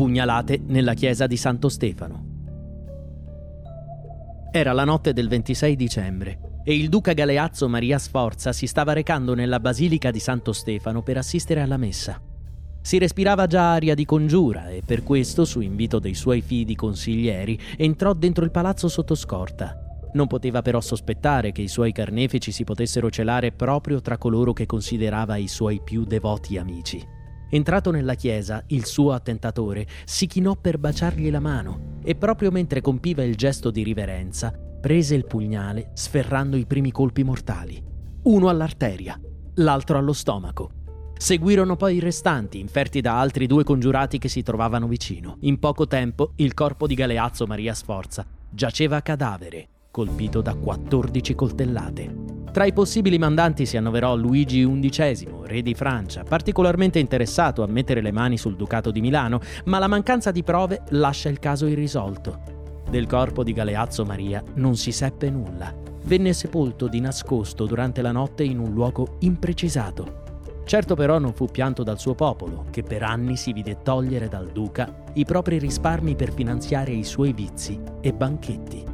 pugnalate nella chiesa di Santo Stefano. Era la notte del 26 dicembre e il duca Galeazzo Maria Sforza si stava recando nella basilica di Santo Stefano per assistere alla messa. Si respirava già aria di congiura e per questo, su invito dei suoi fidi consiglieri, entrò dentro il palazzo sotto scorta. Non poteva però sospettare che i suoi carnefici si potessero celare proprio tra coloro che considerava i suoi più devoti amici. Entrato nella chiesa, il suo attentatore si chinò per baciargli la mano e proprio mentre compiva il gesto di riverenza, prese il pugnale sferrando i primi colpi mortali. Uno all'arteria, l'altro allo stomaco. Seguirono poi i restanti, inferti da altri due congiurati che si trovavano vicino. In poco tempo il corpo di Galeazzo Maria Sforza giaceva cadavere, colpito da 14 coltellate. Tra i possibili mandanti si annoverò Luigi XI, re di Francia, particolarmente interessato a mettere le mani sul Ducato di Milano, ma la mancanza di prove lascia il caso irrisolto. Del corpo di Galeazzo Maria non si seppe nulla. Venne sepolto di nascosto durante la notte in un luogo imprecisato. Certo però non fu pianto dal suo popolo, che per anni si vide togliere dal duca i propri risparmi per finanziare i suoi vizi e banchetti.